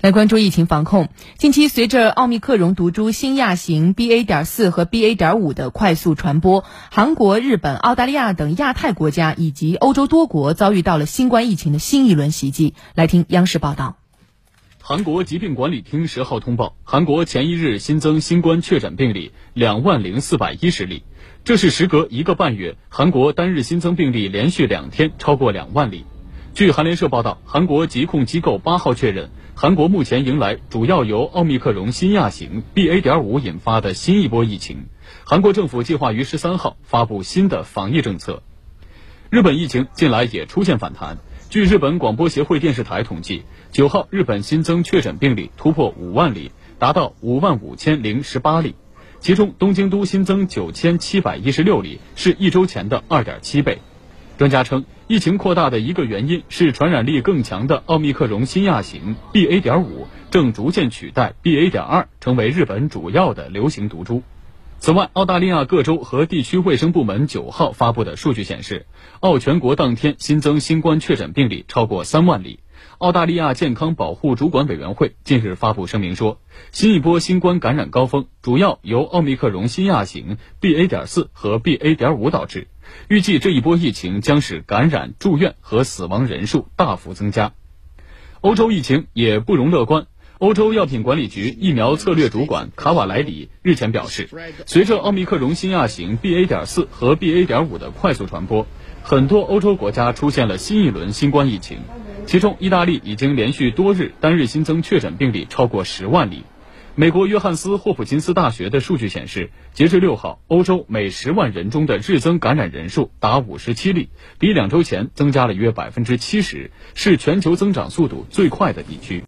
来关注疫情防控。近期，随着奥密克戎毒株新亚型 BA. 点四和 BA. 点五的快速传播，韩国、日本、澳大利亚等亚太国家以及欧洲多国遭遇到了新冠疫情的新一轮袭击。来听央视报道。韩国疾病管理厅十号通报，韩国前一日新增新冠确诊病例两万零四百一十例，这是时隔一个半月，韩国单日新增病例连续两天超过两万例。据韩联社报道，韩国疾控机构八号确认，韩国目前迎来主要由奥密克戎新亚型 BA. 点五引发的新一波疫情。韩国政府计划于十三号发布新的防疫政策。日本疫情近来也出现反弹。据日本广播协会电视台统计，九号日本新增确诊病例突破五万例，达到五万五千零十八例，其中东京都新增九千七百一十六例，是一周前的二点七倍。专家称，疫情扩大的一个原因是传染力更强的奥密克戎新亚型 BA. 点五正逐渐取代 BA. 点二，成为日本主要的流行毒株。此外，澳大利亚各州和地区卫生部门九号发布的数据显示，澳全国当天新增新冠确诊病例超过三万例。澳大利亚健康保护主管委员会近日发布声明说，新一波新冠感染高峰主要由奥密克戎新亚型 BA. 点四和 BA. 点五导致，预计这一波疫情将使感染、住院和死亡人数大幅增加。欧洲疫情也不容乐观。欧洲药品管理局疫苗策略主管卡瓦莱里日前表示，随着奥密克戎新亚型 BA. 点四和 BA. 点五的快速传播，很多欧洲国家出现了新一轮新冠疫情。其中，意大利已经连续多日单日新增确诊病例超过十万例。美国约翰斯霍普金斯大学的数据显示，截至六号，欧洲每十万人中的日增感染人数达五十七例，比两周前增加了约百分之七十，是全球增长速度最快的地区。